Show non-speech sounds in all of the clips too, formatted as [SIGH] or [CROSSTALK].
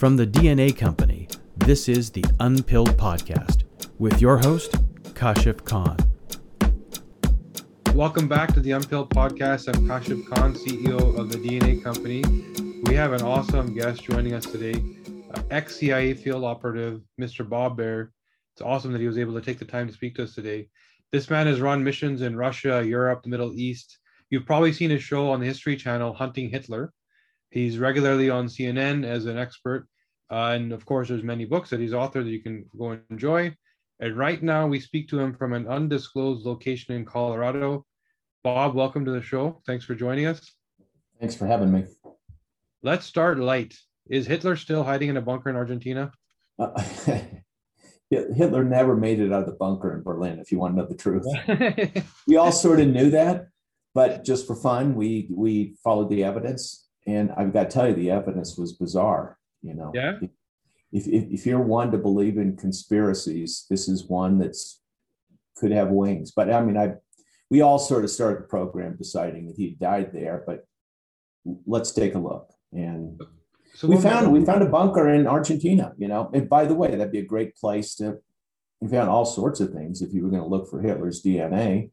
From the DNA Company, this is the Unpilled Podcast with your host, Kashif Khan. Welcome back to the Unpilled Podcast. I'm Kashif Khan, CEO of the DNA Company. We have an awesome guest joining us today, uh, ex CIA field operative, Mr. Bob Baer. It's awesome that he was able to take the time to speak to us today. This man has run missions in Russia, Europe, the Middle East. You've probably seen his show on the History Channel, Hunting Hitler. He's regularly on CNN as an expert. Uh, and of course, there's many books that he's authored that you can go and enjoy. And right now, we speak to him from an undisclosed location in Colorado. Bob, welcome to the show. Thanks for joining us. Thanks for having me. Let's start light. Is Hitler still hiding in a bunker in Argentina? Uh, [LAUGHS] Hitler never made it out of the bunker in Berlin, if you want to know the truth. [LAUGHS] we all sort of knew that, but just for fun, we we followed the evidence. And I've got to tell you, the evidence was bizarre. You know, yeah. If, if, if you're one to believe in conspiracies, this is one that's could have wings. But I mean, I we all sort of started the program deciding that he died there. But let's take a look. And so we found we found a bunker in Argentina. You know, and by the way, that'd be a great place to. We found all sorts of things if you were going to look for Hitler's DNA.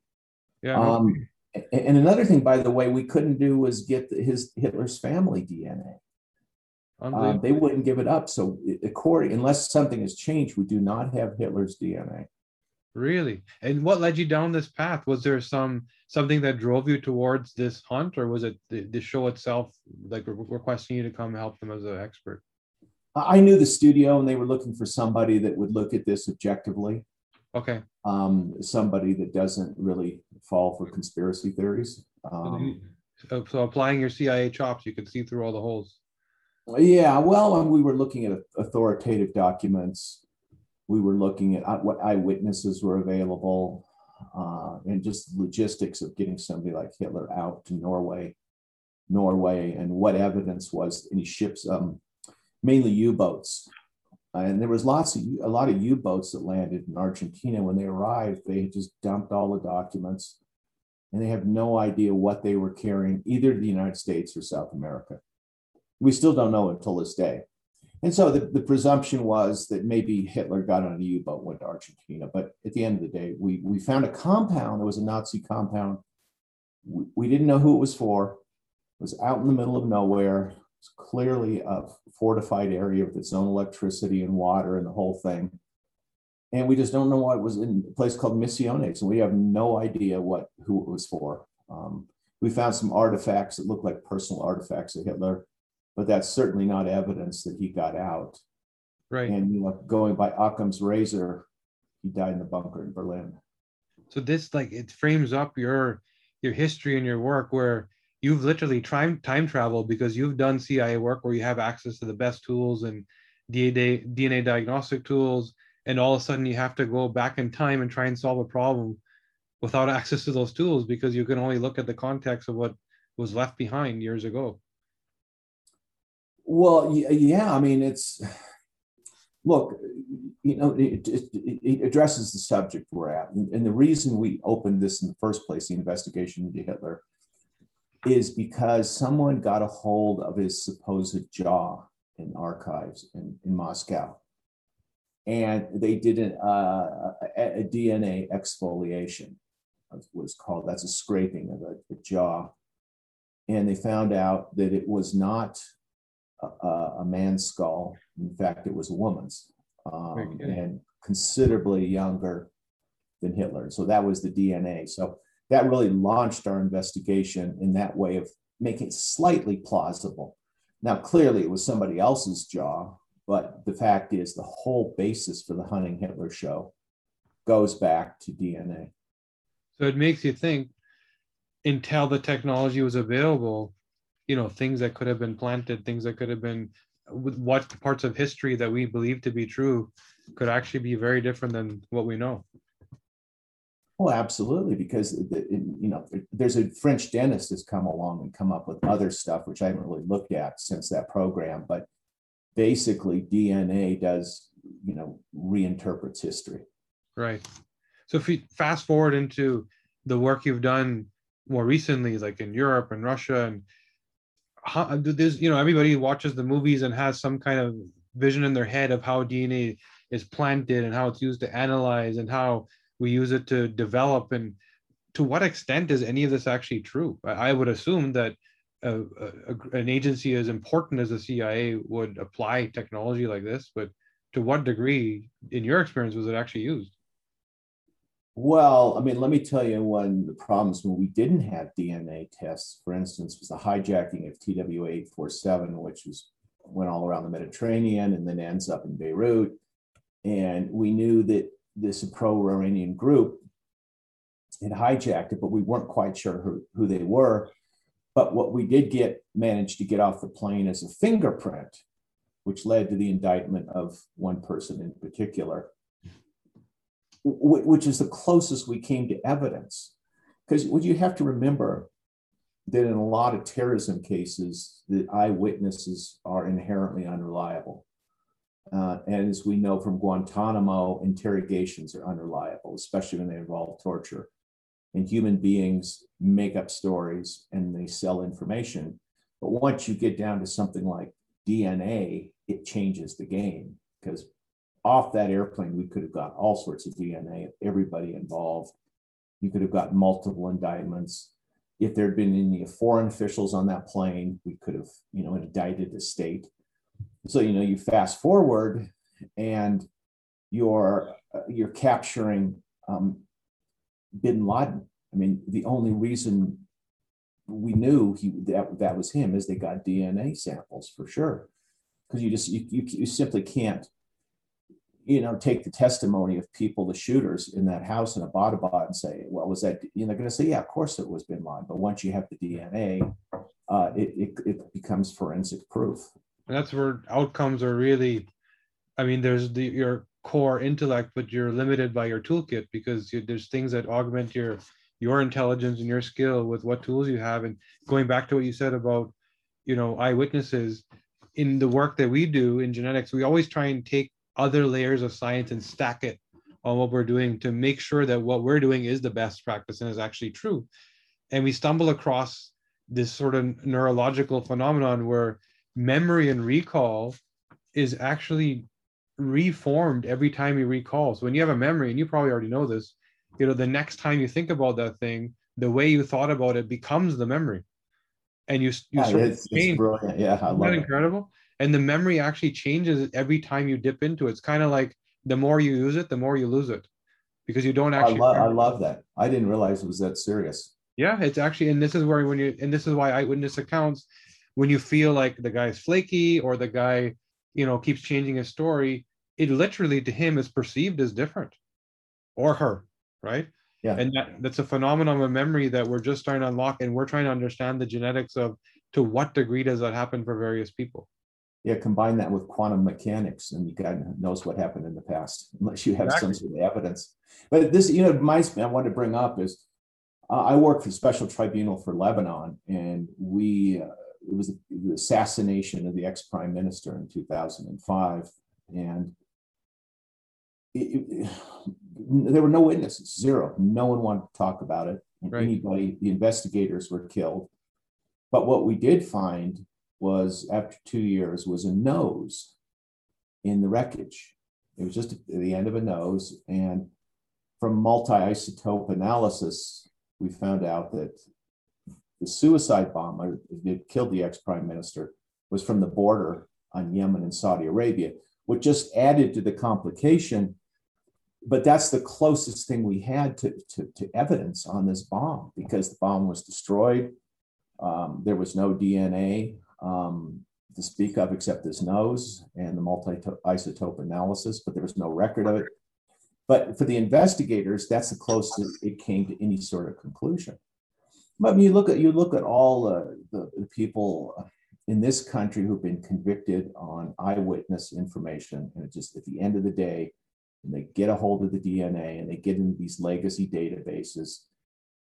Yeah. Um, and another thing, by the way, we couldn't do was get his Hitler's family DNA. Um, they wouldn't give it up. So, according unless something has changed, we do not have Hitler's DNA. Really? And what led you down this path? Was there some something that drove you towards this hunt, or was it the, the show itself, like re- requesting you to come help them as an expert? I knew the studio, and they were looking for somebody that would look at this objectively. Okay. Um, somebody that doesn't really fall for conspiracy theories. Um, so, so applying your CIA chops, you could see through all the holes. Yeah, well, we were looking at authoritative documents. We were looking at uh, what eyewitnesses were available, uh, and just logistics of getting somebody like Hitler out to Norway, Norway, and what evidence was any ships, um, mainly U-boats, and there was lots of a lot of U-boats that landed in Argentina. When they arrived, they had just dumped all the documents, and they have no idea what they were carrying, either to the United States or South America. We still don't know until this day. And so the, the presumption was that maybe Hitler got on a U-boat, went to Argentina. But at the end of the day, we, we found a compound. It was a Nazi compound. We, we didn't know who it was for. It was out in the middle of nowhere. It's clearly a fortified area with its own electricity and water and the whole thing. And we just don't know why it was in a place called Misiones. And we have no idea what who it was for. Um, we found some artifacts that look like personal artifacts of Hitler but that's certainly not evidence that he got out. Right. And you know, going by Occam's razor, he died in the bunker in Berlin. So this like it frames up your your history and your work where you've literally time time travel because you've done CIA work where you have access to the best tools and DNA DNA diagnostic tools, and all of a sudden you have to go back in time and try and solve a problem without access to those tools because you can only look at the context of what was left behind years ago. Well, yeah, I mean, it's look, you know, it, it, it, addresses the subject we're at. And the reason we opened this in the first place, the investigation into Hitler, is because someone got a hold of his supposed jaw in archives in, in Moscow. And they did an, uh, a, a, DNA exfoliation, was called. That's a scraping of a, a jaw. And they found out that it was not a, a man's skull. In fact, it was a woman's, um, and considerably younger than Hitler. So that was the DNA. So that really launched our investigation in that way of making it slightly plausible. Now, clearly, it was somebody else's jaw, but the fact is, the whole basis for the Hunting Hitler show goes back to DNA. So it makes you think until the technology was available, you know things that could have been planted things that could have been what parts of history that we believe to be true could actually be very different than what we know. Well absolutely because you know there's a french dentist that's come along and come up with other stuff which i haven't really looked at since that program but basically dna does you know reinterprets history. Right. So if we fast forward into the work you've done more recently like in europe and russia and there's you know everybody watches the movies and has some kind of vision in their head of how DNA is planted and how it's used to analyze and how we use it to develop and to what extent is any of this actually true? I, would assume that a, a, an agency as important as the CIA would apply technology like this, but to what degree, in your experience, was it actually used? Well, I mean, let me tell you one of the problems when we didn't have DNA tests, for instance, was the hijacking of TWA 847, which was went all around the Mediterranean and then ends up in Beirut. And we knew that this pro-Iranian group had hijacked it, but we weren't quite sure who, who they were. But what we did get managed to get off the plane as a fingerprint, which led to the indictment of one person in particular which is the closest we came to evidence. Because what you have to remember that in a lot of terrorism cases, the eyewitnesses are inherently unreliable. Uh, and as we know from Guantanamo, interrogations are unreliable, especially when they involve torture. And human beings make up stories and they sell information. But once you get down to something like DNA, it changes the game because off that airplane, we could have got all sorts of DNA, of everybody involved. You could have got multiple indictments. If there had been any foreign officials on that plane, we could have, you know, indicted the state. So, you know, you fast forward and you're you're capturing um, Bin Laden. I mean, the only reason we knew he that that was him is they got DNA samples for sure, because you just you, you, you simply can't you know, take the testimony of people, the shooters in that house in Abbottabad and say, well, was that, you know, they're going to say, yeah, of course it was bin Laden. But once you have the DNA, uh, it, it, it becomes forensic proof. And that's where outcomes are really, I mean, there's the, your core intellect, but you're limited by your toolkit because you, there's things that augment your, your intelligence and your skill with what tools you have. And going back to what you said about, you know, eyewitnesses in the work that we do in genetics, we always try and take other layers of science and stack it on what we're doing to make sure that what we're doing is the best practice and is actually true. And we stumble across this sort of neurological phenomenon where memory and recall is actually reformed every time you recall. So when you have a memory, and you probably already know this, you know, the next time you think about that thing, the way you thought about it becomes the memory. And you, you yeah, sort it's, of change. It's brilliant. Yeah, I love that incredible and the memory actually changes every time you dip into it. It's kind of like the more you use it, the more you lose it because you don't actually. I love, I love that. I didn't realize it was that serious. Yeah, it's actually, and this is where when you, and this is why eyewitness accounts, when you feel like the guy's flaky or the guy, you know, keeps changing his story, it literally to him is perceived as different or her, right? Yeah. And that, that's a phenomenon of memory that we're just trying to unlock and we're trying to understand the genetics of to what degree does that happen for various people yeah, combine that with quantum mechanics, and God knows what happened in the past, unless you have exactly. some sort of evidence. But this, you know, my I want to bring up is uh, I work for the Special Tribunal for Lebanon, and we uh, it was the assassination of the ex prime minister in 2005, and it, it, [SIGHS] there were no witnesses, zero. No one wanted to talk about it. Right. Anybody, the investigators were killed. But what we did find was after two years was a nose in the wreckage. It was just the end of a nose. And from multi-isotope analysis, we found out that the suicide bomber that killed the ex-prime minister was from the border on Yemen and Saudi Arabia, which just added to the complication. But that's the closest thing we had to, to, to evidence on this bomb because the bomb was destroyed. Um, there was no DNA um, to speak of except this nose and the multi-isotope analysis, but there was no record of it. But for the investigators, that's the closest it came to any sort of conclusion. But you look at you look at all uh, the, the people in this country who've been convicted on eyewitness information, and it just at the end of the day, and they get a hold of the DNA and they get into these legacy databases,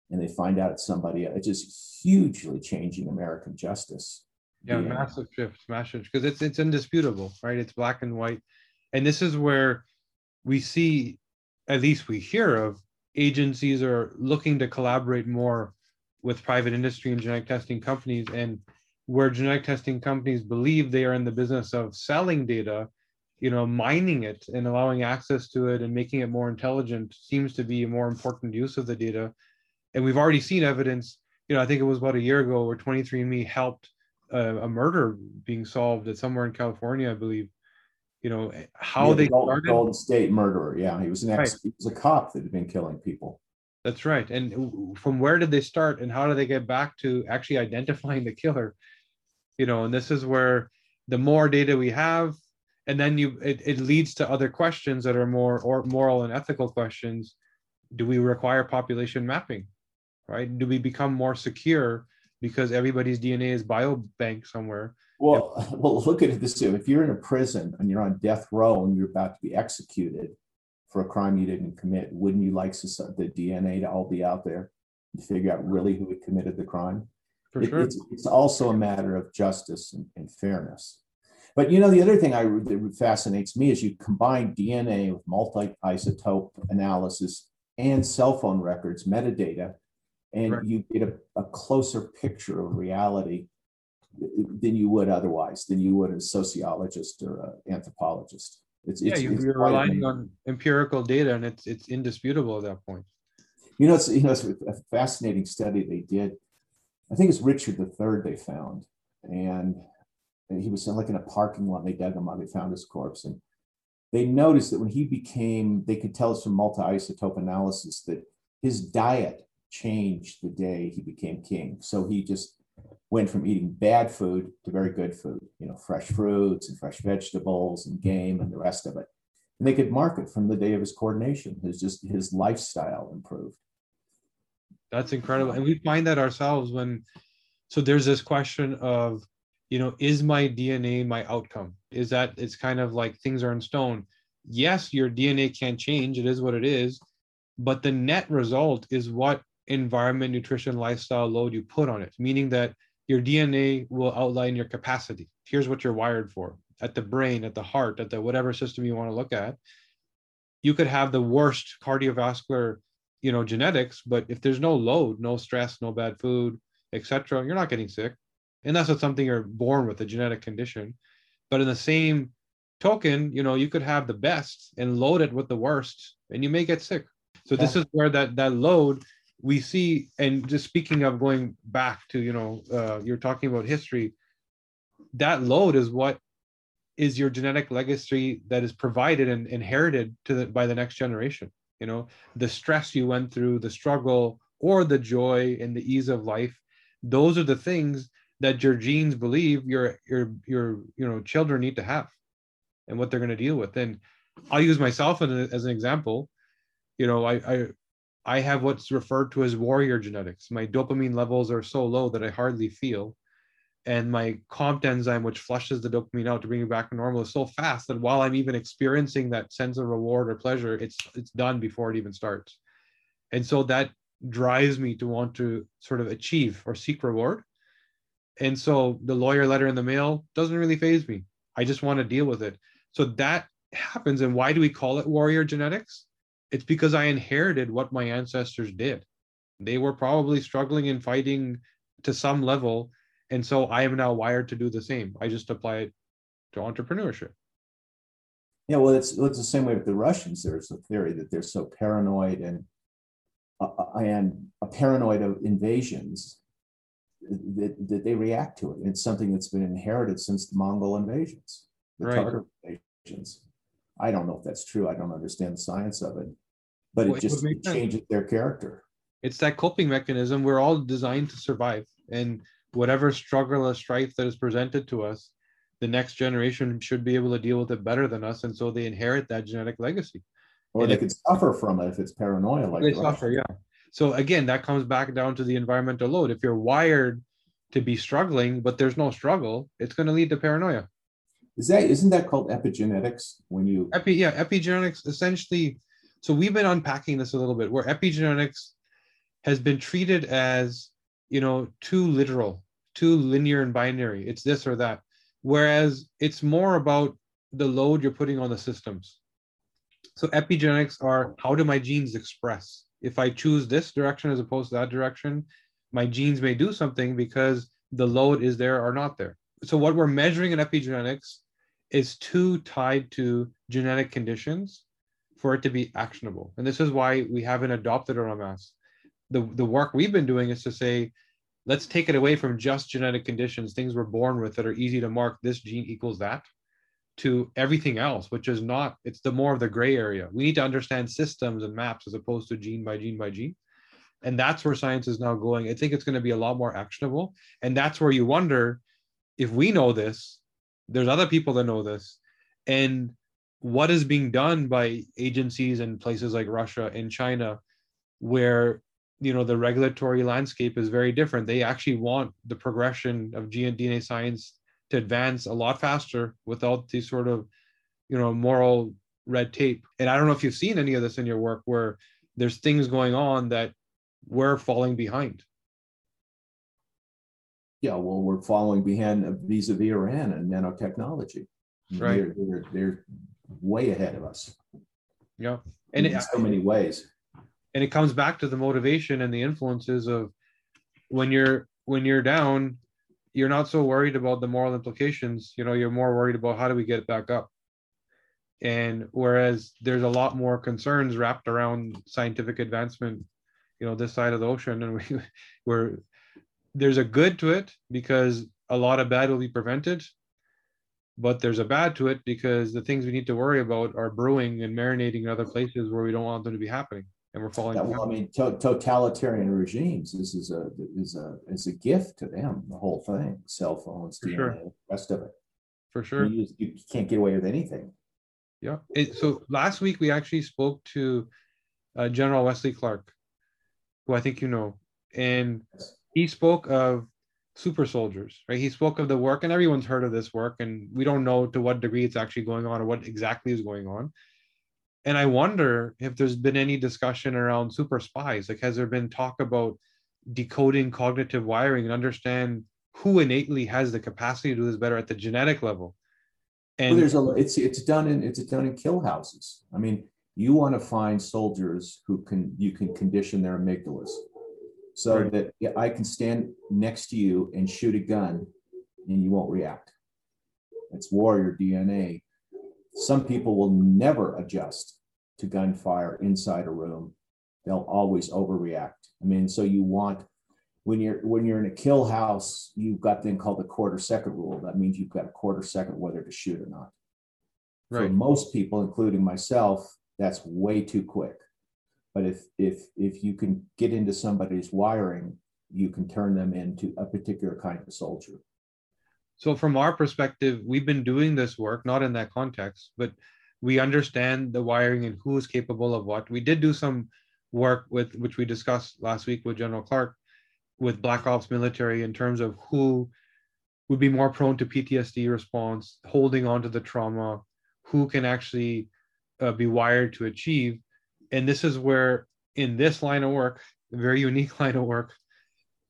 and they find out it's somebody. It's just hugely changing American justice yeah, yeah. massive shift, massive because it's it's indisputable, right? It's black and white, and this is where we see, at least we hear of agencies are looking to collaborate more with private industry and genetic testing companies, and where genetic testing companies believe they are in the business of selling data you know mining it and allowing access to it and making it more intelligent seems to be a more important use of the data and we've already seen evidence you know i think it was about a year ago where 23andme helped uh, a murder being solved at somewhere in california i believe you know how Yeah, they the Golden, started Golden State murderer. Yeah, he was an ex. Right. He was a cop that had been killing people. That's right. And from where did they start and how do they get back to actually identifying the killer? You know, and this is where the more data we have, and then you it, it leads to other questions that are more or moral and ethical questions. Do we require population mapping? Right? Do we become more secure because everybody's DNA is biobank somewhere? Well, [LAUGHS] well, look at it this way: if you're in a prison and you're on death row and you're about to be executed for a crime you didn't commit, wouldn't you like the DNA to all be out there to figure out really who had committed the crime? For It- sure. it's, it's also a matter of justice and, and fairness. But you know, the other thing I that fascinates me is you combine DNA with multi-isotope analysis and cell phone records, metadata, and Right. you get a, a closer picture of reality than you would otherwise, than you would a sociologist or an anthropologist. It's, yeah, it's, you, it's you're quite relying amazing. on empirical data and it's it's indisputable at that point. You know, it's you know, it's a fascinating study they did. I think it's Richard III they found, and he was like in a parking lot. And they dug him up. They found his corpse, and they noticed that when he became, they could tell us from multi-isotope analysis that his diet changed the day he became king. So he just went from eating bad food to very good food. You know, fresh fruits and fresh vegetables and game and the rest of it. And they could mark it from the day of his coordination. His just his lifestyle improved. That's incredible. And we find that ourselves when, so there's this question of, you know, is my DNA my outcome? Is that it's kind of like things are in stone. Yes, your DNA can change, it is what it is, but the net result is what environment, nutrition, lifestyle load you put on it, meaning that your DNA will outline your capacity. Here's what you're wired for at the brain, at the heart, at the whatever system you want to look at. You could have the worst cardiovascular you know genetics but if there's no load no stress no bad food etc you're not getting sick unless it's something you're born with a genetic condition but in the same token you know you could have the best and load it with the worst and you may get sick so this is where that that load we see and just speaking of going back to you know uh, you're talking about history that load is what is your genetic legacy that is provided and inherited to the, by the next generation you know? The stress you went through the struggle or the joy and the ease of life those are the things that your genes believe your your your you know children need to have and what they're going to deal with. And i'll use myself as, an example. You know I, I i have what's referred to as warrior genetics. My dopamine levels are so low that i hardly feel. And my COMT enzyme which flushes the dopamine out to bring it back to normal is so fast that while i'm even experiencing that sense of reward or pleasure it's it's done before it even starts. And so that drives me to want to sort of achieve or seek reward. And so the lawyer letter in the mail doesn't really phase me. I just want to deal with it. So that happens. And why do we call it warrior genetics it's because i inherited what my ancestors did they were probably struggling and fighting to some level and so i am now wired to do the same i just apply it to entrepreneurship Yeah, well, it's, it's the same way with the Russians. There's a theory that they're so paranoid and uh, and a paranoid of invasions that, that they react to it. It's something that's been inherited since the Mongol invasions, the Right. Tartar invasions. I don't know if that's true. I don't understand the science of it, but Well, it it just would make it sense. changes their character. it's that coping mechanism we're all designed to survive and whatever struggle or strife that is presented to us the next generation should be able to deal with it better than us and so they inherit that genetic legacy Or And they it- could suffer from it if it's paranoia, like they the suffer yeah so again that comes back down to the environmental load if you're wired to be struggling but there's no struggle it's going to lead to paranoia Is that isn't that called epigenetics? When you Epi, yeah, epigenetics essentially. So we've been unpacking this a little bit, where epigenetics has been treated as, you know, too literal, too linear and binary. It's this or that. Whereas it's more about the load you're putting on the systems. So epigenetics are how do my genes express? If I choose this direction as opposed to that direction, my genes may do something because the load is there or not there. So what we're measuring in epigenetics is too tied to genetic conditions for it to be actionable. And this is why we haven't adopted masse. The, the work we've been doing is to say, let's take it away from just genetic conditions, things we're born with that are easy to mark this gene equals that, to everything else, which is not, it's the more of the gray area. We need to understand systems and maps as opposed to gene by gene by gene. And that's where science is now going. I think it's going to be a lot more actionable. And that's where you wonder if we know this, there's other people that know this. And what is being done by agencies and places like Russia and China, where you know the regulatory landscape is very different. They actually want the progression of DNA science to advance a lot faster without these sort of you know moral red tape. And I don't know if you've seen any of this in your work where there's things going on that we're falling behind. Yeah, well, we're falling behind vis-a-vis Iran and nanotechnology. Right. They're, they're, they're way ahead of us. Yeah. And in it, so many ways. and it comes back to the motivation and the influences of when you're when you're down, you're not so worried about the moral implications. You know, you're more worried about how do we get it back up. And whereas there's a lot more concerns wrapped around scientific advancement, you know, this side of the ocean, and we [LAUGHS] we're there's a good to it because a lot of bad will be prevented but there's a bad to it because the things we need to worry about are brewing and marinating in other places where we don't want them to be happening and we're falling Yeah, well, I mean, to- totalitarian regimes. This is a is a is a gift to them. The whole thing, cell phones, For DNA, sure. the rest of it. for sure You, you can't get away with anything. yeah it, so last week we actually spoke to uh, general wesley clark who i think you know and he spoke of super soldiers right? He spoke of the work and everyone's heard of this work and we don't know to what degree it's actually going on or what exactly is going on. And i wonder if there's been any discussion around super spies. Like has there been talk about decoding cognitive wiring and understand who innately has the capacity to do this better at the genetic level? And well, there's a it's it's done in it's done in kill houses. I mean, you want to find soldiers who can you can condition their amygdalas so Right. that I can stand next to you and shoot a gun and you won't react. It's warrior DNA. Some people will never adjust to gunfire inside a room. They'll always overreact. I mean, so you want when you're when you're in a kill house, you've got thing called the quarter second rule. That means you've got a quarter second whether to shoot or not. For right most people, including myself, that's way too quick. But if if if you can get into somebody's wiring, you can turn them into a particular kind of soldier. So from our perspective, we've been doing this work, not in that context, but we understand the wiring and who is capable of what. We did do some work with which we discussed last week with General Clark with Black Ops military in terms of who would be more prone to PTSD response, holding on to the trauma, who can actually uh, be wired to achieve. And this is where, in this line of work, a very unique [LAUGHS] line of work,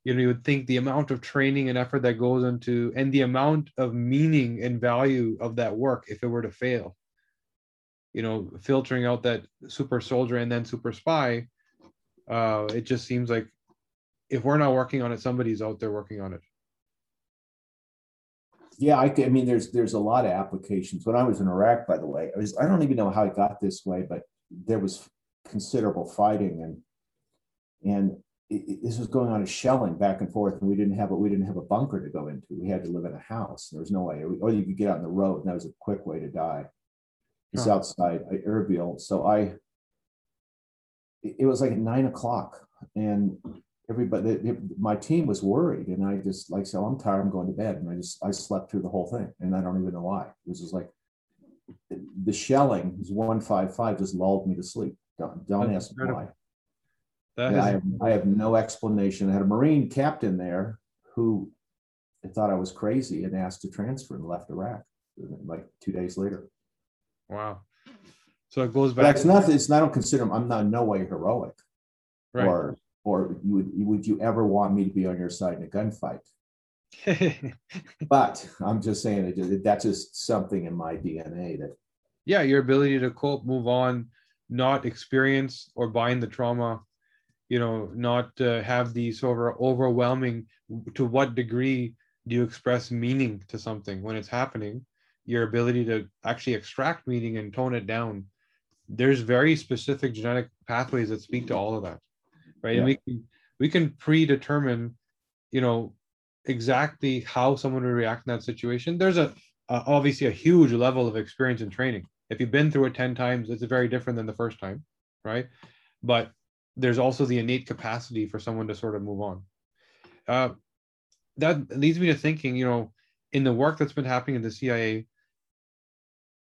you know, you would think the amount of training and effort that goes into, and the amount of meaning and value of that work if it were to fail. You know, filtering out that super soldier and then super spy, uh, it just seems like if we're not working on it, somebody's out there working on it. Yeah, I mean, there's there's a lot of applications. When I was in Iraq, by the way, I was I don't even know how I got this way, but there was considerable fighting and and it, it- this was going on as shelling back and forth, and we didn't have a we didn't have a bunker to go into. We had to live in a house. There was no way, or you could get out on the road, and that was a quick way to die. It's Huh. outside Erbil, so I. It, was like at nine o'clock, and everybody, my team was worried, and I just like so I'm tired. I'm going to bed, and I just I slept through the whole thing, and I don't even know why. It was just like the shelling was one five five just lulled me to sleep. Don't don't ask why. That Yeah, I, have, I have no explanation. I had a Marine captain there who thought I was crazy and asked to transfer and left Iraq like two days later. wow. So it goes back. that's nothing. It's I don't consider I'm not in no way heroic right. or or you would would you ever want me to be on your side in a gunfight? [LAUGHS] But I'm just saying it, just- that's just something in my DNA that yeah, your ability to cope, move on, not experience or bind the trauma, you know not uh, have these sort of overwhelming to what degree do you express meaning to something? When it's happening your ability to actually extract meaning and tone it down there's very specific genetic pathways that speak to all of that right? Yeah. and we can we can predetermine you know exactly how someone would react in that situation. There's a uh, obviously a huge level of experience and training if you've been through it 10 times it's very different than the first time right? But there's also the innate capacity for someone to sort of move on. Uh, that leads me to thinking you know in the work that's been happening in the cia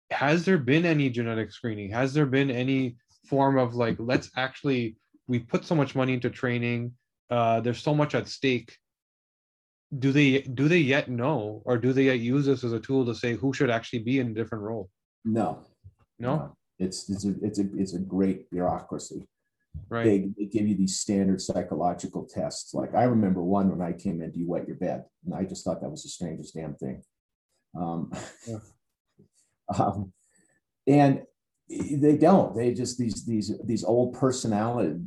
has there been any genetic screening? Has there been any form of like let's actually we put so much money into training uh, there's so much at stake. Do they do they yet know or do they yet use this as a tool to say who should actually be in a different role? No, no It's it's a it's a it's a great bureaucracy. right They, they give you these standard psychological tests. Like I remember one when I came in, do you wet your bed? And I just thought that was the strangest damn thing. Um, Yeah. [LAUGHS] um, and they don't. They just these these these old personality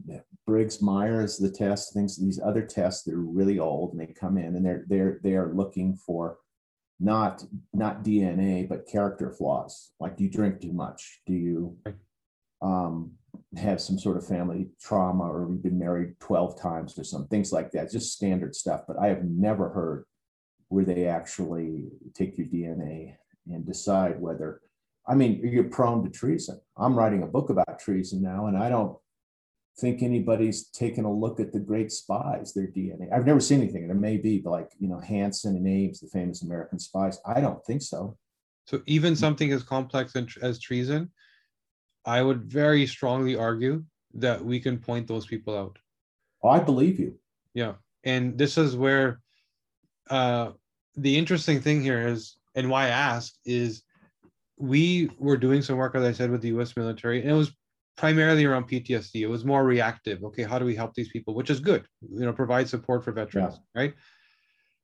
Briggs Myers the test things these other tests they're really old and they come in and they're they're they are looking for not not DNA but character flaws. Like do you drink too much? Do you um, have some sort of family trauma or you've been married 12 times or some things like that? Just standard stuff. But I have never heard where they actually take your DNA and decide whether I mean, you're prone to treason. I'm writing a book about treason now, and I don't think anybody's taken a look at the great spies, their DNA. I've never seen anything, There may be but like, you know, Hanssen and Ames, the famous American spies. I don't think so. So even something as complex as treason, I would very strongly argue that we can point those people out. Oh, I believe you. Yeah, and this is where uh, the interesting thing here is, and why I ask is, we were doing some work, as I said, with the U.S. military, and it was primarily around PTSD. It was more reactive. Okay, how do we help these people? Which is good. You know, provide support for veterans, right?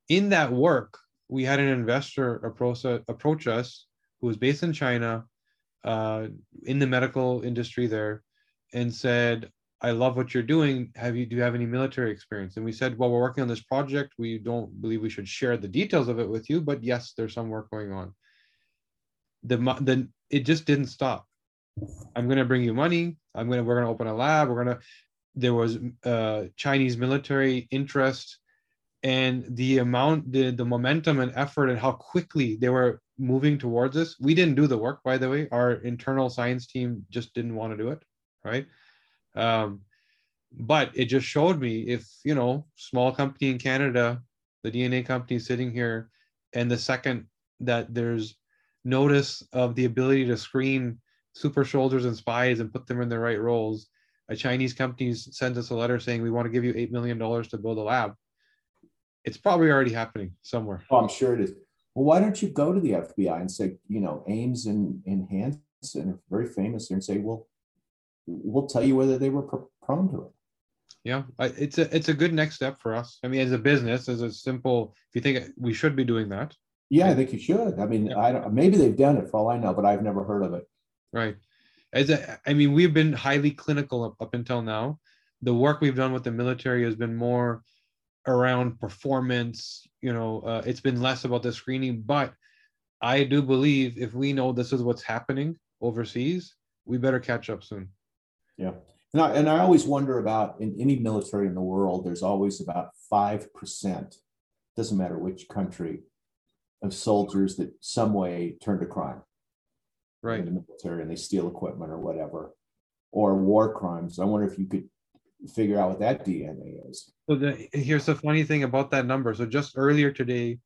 In that work, we had an investor approach approach us who was based in China, uh, in the medical industry there, and said, I love what you're doing. Have you do you have any military experience? And we said, well, we're working on this project. We don't believe we should share the details of it with you, but yes, there's some work going on. The the it just didn't stop. I'm gonna bring you money. I'm gonna we're gonna open a lab. We're gonna there was uh, Chinese military interest and the amount the the momentum and effort and how quickly they were moving towards this. We didn't do the work, by the way. Our internal science team just didn't want to do it, right? um, but it just showed me if you know small company in canada the dna company sitting here and the second that there's notice of the ability to screen super soldiers and spies and put them in the right roles a chinese company sends us a letter saying we want to give you $8 million to build a lab it's probably already happening somewhere Oh, I'm sure it is. Well, why don't you go to the FBI and say, you know, Ames and, and Hanssen are very famous here and say, well, we'll tell you whether they were pr- prone to it. yeah I, it's a it's a good next step for us i mean as a business as a simple if you think we should be doing that Yeah, I think you should. I mean, Yeah. I don't, maybe they've done it for all I know, but I've never heard of it. Right. As a, I mean, we've been highly clinical up, up until now. The work we've done with the military has been more around performance. You know, uh, it's been less about the screening. But I do believe if we know this is what's happening overseas, we better catch up soon. Yeah. And I, and I always wonder about in any military in the world, there's always about 5%, doesn't matter which country, of soldiers that some way turn to crime Right. in the military and they steal equipment or whatever, or war crimes. I wonder if you could figure out what that DNA is. So the, here's the funny thing about that number. So just earlier today,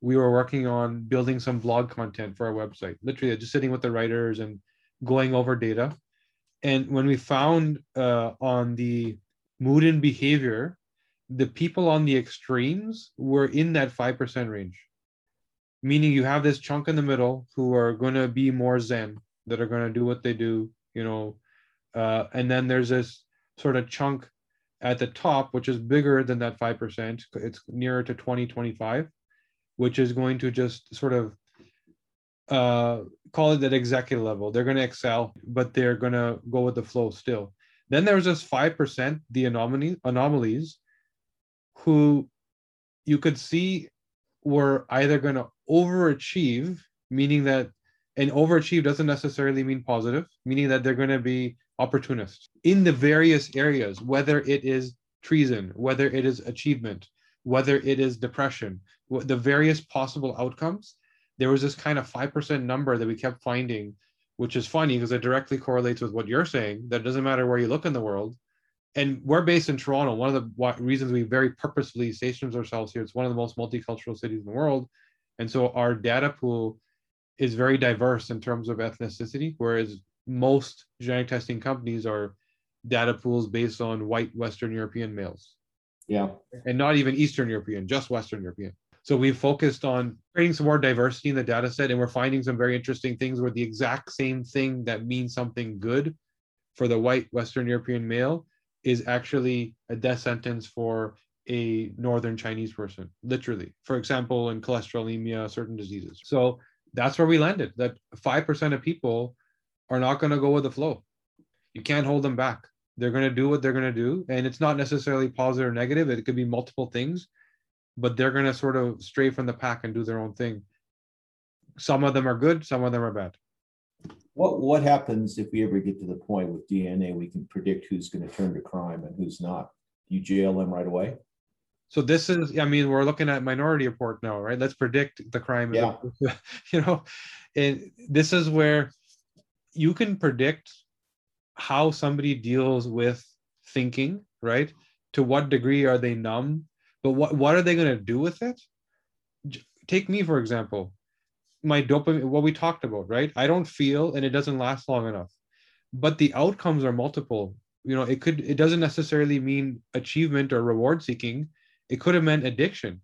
we were working on building some blog content for our website. Literally, just sitting with the writers and going over data. And when we found uh, on the mood and behavior, the people on the extremes were in that five percent range. Meaning, you have this chunk in the middle who are going to be more zen, that are going to do what they do, you know, uh, and then there's this sort of chunk at the top, which is bigger than that 5%. It's nearer to 20, 25, which is going to just sort of uh, call it at executive level. They're going to excel, but they're going to go with the flow still. Then there's this 5%, the anomalies, who you could see were either going to overachieve, meaning that, and overachieve doesn't necessarily mean positive, meaning that they're going to be opportunists in the various areas, whether it is treason, whether it is achievement, whether it is depression, the various possible outcomes. There was this kind of 5% number that we kept finding, which is funny because it directly correlates with what you're saying, that doesn't matter where you look in the world. And we're based in Toronto. One of the reasons we very purposefully stationed ourselves here, it's one of the most multicultural cities in the world. And so our data pool is very diverse in terms of ethnicity, whereas most genetic testing companies are data pools based on white Western European males. Yeah. And not even Eastern European, just Western European. So we've focused on creating some more diversity in the data set, and we're finding some very interesting things where the exact same thing that means something good for the white Western European male is actually a death sentence for a northern Chinese person, literally. For example, in cholesterolemia, certain diseases. So that's where we landed. That five percent of people are not going to go with the flow. You can't hold them back. They're going to do what they're going to do. And it's not necessarily positive or negative, it could be multiple things, but they're going to sort of stray from the pack and do their own thing. Some of them are good, some of them are bad. What what happens if we ever get to the point with DNA we can predict who's going to turn to crime and who's not? You jail them right away? So this is, I mean, we're looking at Minority Report now, right? Let's predict the crime. Yeah. [LAUGHS] you know, and this is where you can predict how somebody deals with thinking, right? To what degree are they numb? But what, what are they going to do with it? Take me, for example, my dopamine, what we talked about, right? I don't feel and it doesn't last long enough. But the outcomes are multiple. You know, it could, it doesn't necessarily mean achievement or reward seeking. It could have meant addiction,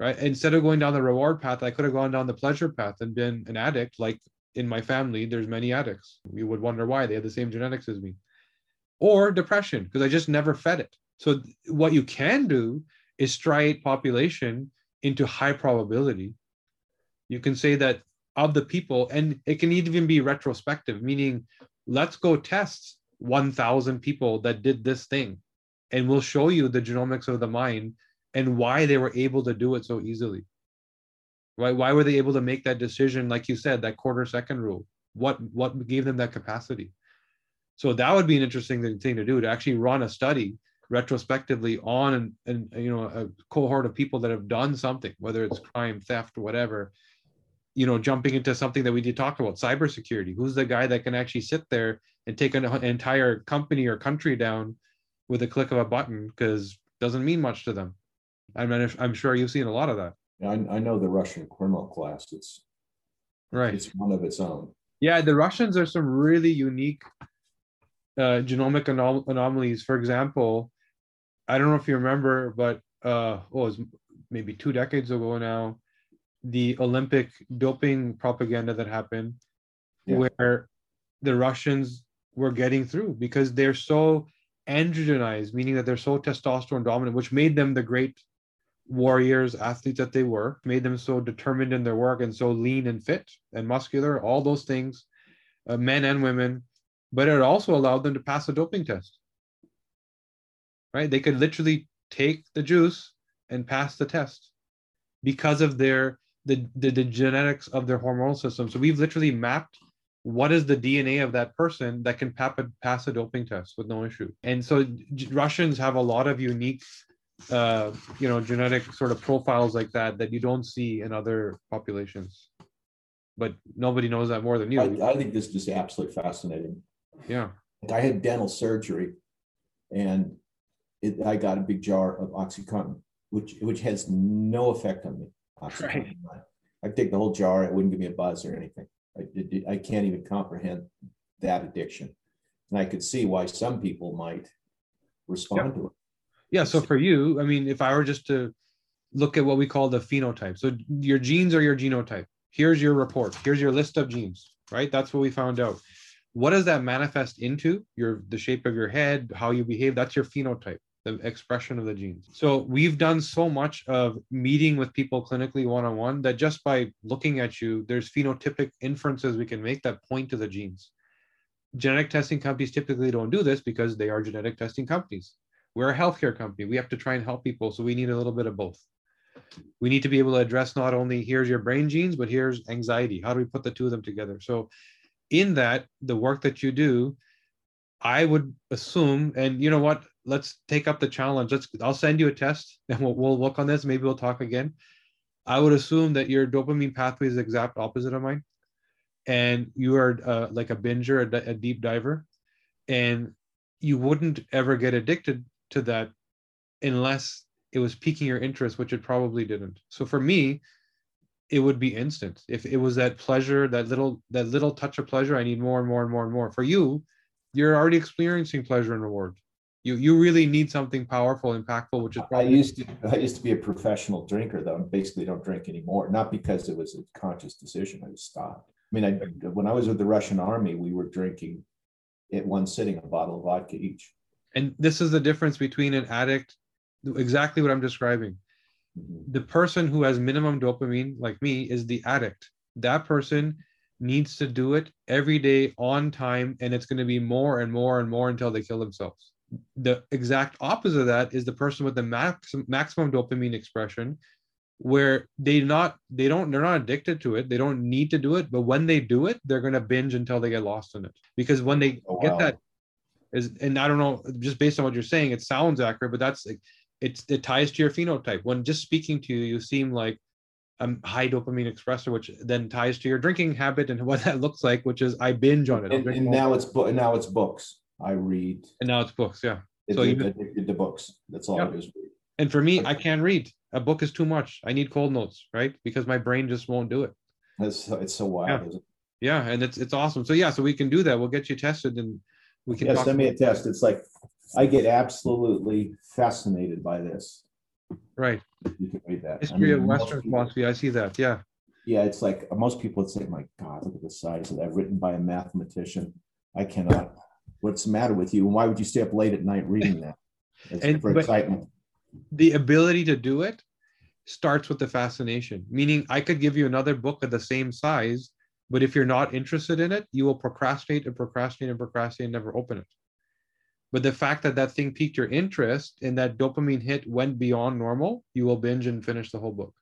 right? Instead of going down the reward path, I could have gone down the pleasure path and been an addict like in my family, there's many addicts. We would wonder why they have the same genetics as me. Or depression, because I just never fed it. So what you can do is striate population into high probability. You can say that of the people, and it can even be retrospective, meaning let's go test 1,000 people that did this thing, and we'll show you the genomics of the mind and why they were able to do it so easily. Why, why were they able to make that decision, like you said, that quarter second rule? What what gave them that capacity? So that would be an interesting thing to do to actually run a study retrospectively on and, you know a cohort of people that have done something, whether it's crime, theft, whatever. You know, jumping into something that we did talk about, cybersecurity. Who's the guy that can actually sit there and take an entire company or country down with a click of a button? Because doesn't mean much to them. I mean, I'm sure you've seen a lot of that. I, I know the Russian criminal class. It's right. It's one of its own. Yeah, the Russians are some really unique uh, genomic anom- anomalies. For example, I don't know if you remember, but uh, oh, it was maybe two decades ago now, the Olympic doping propaganda that happened, yeah. where the Russians were getting through because they're so androgenized, meaning that they're so testosterone dominant, which made them the great warriors, athletes that they were, made them so determined in their work and so lean and fit and muscular, all those things, uh, men and women. But it also allowed them to pass a doping test. Right? They could literally take the juice and pass the test because of their the, the, the genetics of their hormonal system. So we've literally mapped what is the DNA of that person that can pass a doping test with no issue. And so Russians have a lot of unique uh, you know genetic sort of profiles like that that you don't see in other populations. But nobody knows that more than you. I, I think this is just absolutely fascinating. Yeah. I had dental surgery and it, i got a big jar of oxycontin which which has no effect on me right. i take the whole jar it wouldn't give me a buzz or anything I, it, I can't even comprehend that addiction and i could see why some people might respond yep. to it yeah. So for you, I mean, if I were just to look at what we call the phenotype, so your genes are your genotype. Here's your report. Here's your list of genes, right? That's what we found out. What does that manifest into? Your the shape of your head, how you behave. That's your phenotype, the expression of the genes. So we've done so much of meeting with people clinically one on one that just by looking at you, there's phenotypic inferences we can make that point to the genes. genetic testing companies typically don't do this because they are genetic testing companies. We're a healthcare company. We have to try and help people. So we need a little bit of both. We need to be able to address not only here's your brain genes, but here's anxiety. How do we put the two of them together? So, in that, the work that you do, I would assume, and you know what? Let's take up the challenge. Let's. I'll send you a test, [LAUGHS] and we'll, we'll work on this. Maybe we'll talk again. I would assume that your dopamine pathway is the exact opposite of mine, and you are uh, like a binger, a, a deep diver, and you wouldn't ever get addicted to that unless it was piquing your interest, which it probably didn't. So for me, it would be instant. If it was that pleasure, that little that little touch of pleasure, I need more and more and more and more. For you, you're already experiencing pleasure and reward. You you really need something powerful, impactful, which is probably I used to I used to be a professional drinker though, and basically don't drink anymore. Not because it was a conscious decision. I just stopped. I mean, I, when I was with the Russian army, we were drinking at one sitting a bottle of vodka each. And this is the difference between an addict exactly what I'm describing. Mm-hmm. The person who has minimum dopamine, like me, is the addict. That person needs to do it every day on time, and it's going to be more and more and more until they kill themselves. The exact opposite of that is the person with the max, maximum dopamine expression, where they not they don't they're not addicted to it they don't need to do it but when they do it they're going to binge until they get lost in it because when they oh, wow. get that is and i don't know just based on what you're saying it sounds accurate but that's like it's it ties to your phenotype. When just speaking to you, you seem like a high dopamine expressor, which then ties to your drinking habit and [LAUGHS] what that looks like, which is I binge on it. And, and now it's book. Now it's books. I read. And now it's books. Yeah. So you addicted to books. That's all yeah. it is. And for me, I can't read. A book is too much. I need Coles Notes, right? Because my brain just won't do it. It's it's so wild. Yeah, yeah and it's it's awesome. So yeah, so we can do that. We'll get you tested and we can. Yeah, send me a test. It's like I get absolutely fascinated by this. Right. You can read that. History I mean, of Western people, philosophy. I see that. Yeah. Yeah, it's like most people would say, "My God, look at the size of that!" Written by a mathematician. I cannot. What's the matter with you? And why would you stay up late at night reading that? [LAUGHS] And, for excitement. The ability to do it starts with the fascination. Meaning, I could give you another book of the same size, but if you're not interested in it, you will procrastinate and procrastinate and procrastinate and never open it. But the fact that that thing piqued your interest and that dopamine hit went beyond normal, you will binge and finish the whole book.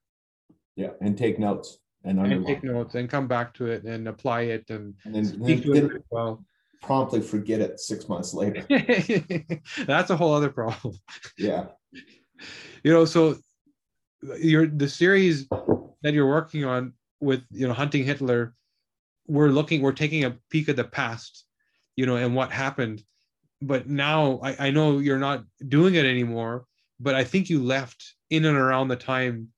Yeah, and take notes and, and take notes and come back to it and apply it and, and then, speak then, to it well. Promptly forget it six months later. [LAUGHS] That's a whole other problem. Yeah. you know, so you're the series that you're working on with you know hunting Hitler, we're looking, we're taking a peek at the past, you know, and what happened but now I, I know you're not doing it anymore but i think you left in and around the time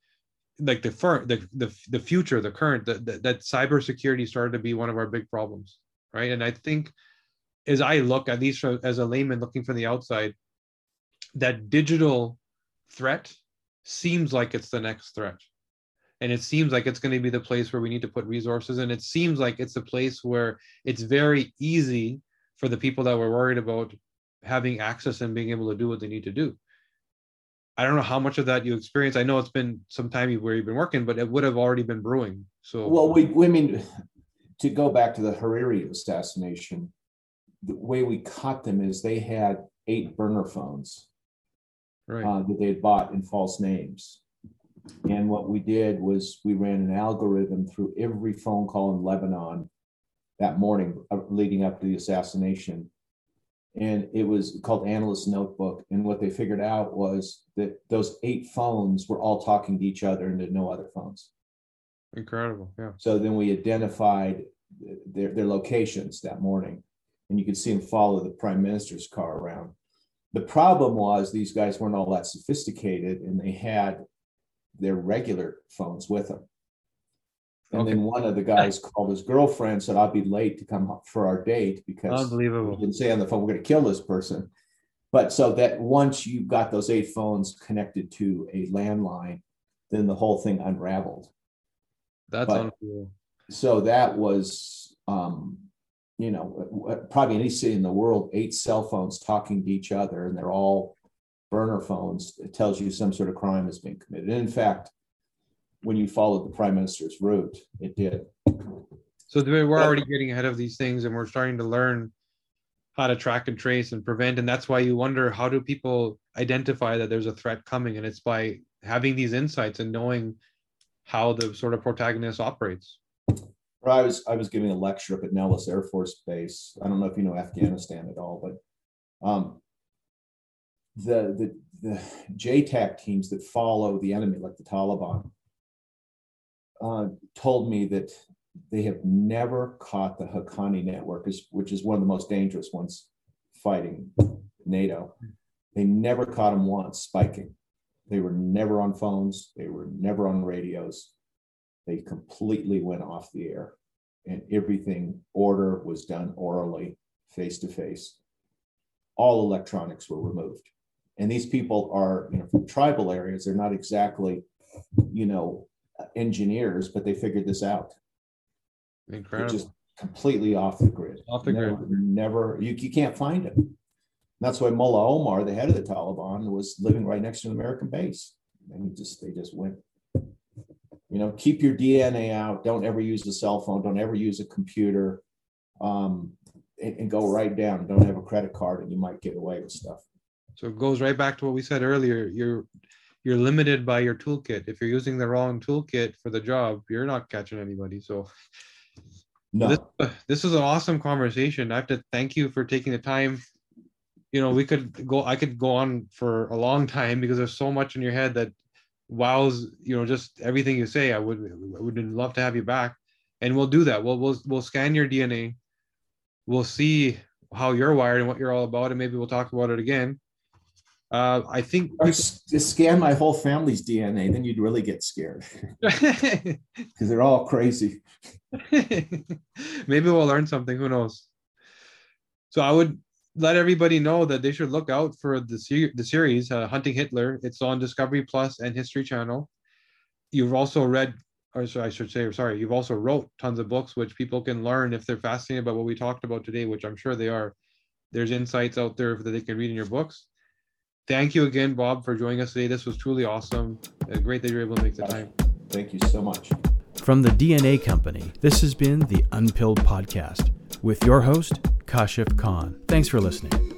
like the fir- the, the the future the current the, the, that cybersecurity started to be one of our big problems right and i think as i look at least as a layman looking from the outside that digital threat seems like it's the next threat and it seems like it's going to be the place where we need to put resources and it seems like it's a place where it's very easy for the people that were worried about having access and being able to do what they need to do. I don't know how much of that you experience. I know it's been some time where you've been working, but it would have already been brewing. So well, we, we mean to go back to the Hariri assassination, the way we caught them is they had eight burner phones right. uh, that they had bought in false names. And what we did was we ran an algorithm through every phone call in Lebanon that morning uh, leading up to the assassination. And it was called Analyst Notebook. And what they figured out was that those eight phones were all talking to each other and there's no other phones. Incredible. Yeah. So then we identified their, their locations that morning. And you could see them follow the prime minister's car around. The problem was these guys weren't all that sophisticated and they had their regular phones with them. And okay. then one of the guys called his girlfriend, said, I'll be late to come for our date because unbelievable. He didn't say on the phone, we're going to kill this person. But so that once you got those eight phones connected to a landline, then the whole thing unraveled. That's but, unbelievable. So that was, um, you know, uh, uh, probably any city in the world, eight cell phones talking to each other, and they're all burner phones. It tells you some sort of crime has been committed. And in fact, when you followed the prime minister's route, it did. So we're already getting ahead of these things, and we're starting to learn how to track and trace and prevent. And that's why you wonder how do people identify that there's a threat coming? And it's by having these insights and knowing how the sort of protagonist operates. I was I was giving a lecture up at Nellis Air Force Base. I don't know if you know Afghanistan at all, but um, the the the JTAC teams that follow the enemy, like the Taliban, uh, told me that they have never caught the Haqqani network, which is one of the most dangerous ones fighting NATO. They never caught them once spiking. They were never on phones. They were never on radios. They completely went off the air, and everything order was done orally, face to face. All electronics were removed. And these people are you know from tribal areas. They're not exactly you know engineers but they figured this out. Incredible. just completely off the grid. Off the never, grid. Never you, you can't find it that's why mullah omar the head of the taliban was living right next to an american base. And he just they just went you know keep your dna out don't ever use a cell phone don't ever use a computer um, and, and go right down don't have a credit card and you might get away with stuff so it goes right back to what we said earlier. You're you're limited by your toolkit. If you're using the wrong toolkit for the job, you're not catching anybody. So no. this, this is an awesome conversation. I have to thank you for taking the time. You know, we could go. I could go on for a long [LAUGHS] time because there's so much in your head that wows. You know, just everything you say. I would I would love to have you back, and we'll do that. We'll we'll we'll scan your DNA. We'll see how you're wired and what you're all about, and maybe we'll talk about it again uh, I think just scan my whole family's DNA, then you'd really get scared [LAUGHS] [LAUGHS] because they're all crazy. [LAUGHS] Maybe we'll learn something. Who knows? So I would let everybody know that they should look out for the ser- the series uh, Hunting Hitler. It's on Discovery Plus and History Channel. You've also read, or so I should say, sorry, you've also wrote tons of books which people can learn if they're fascinated about what we talked about today, which I'm sure they are. There's insights out there that they can read in your books thank you again, Bob, for joining us today. This was truly awesome. Uh, great that you're able to make the time. Thank you so much. From the DNA Company, this has been the Unpilled Podcast with your host, Kashif Khan. Thanks for listening.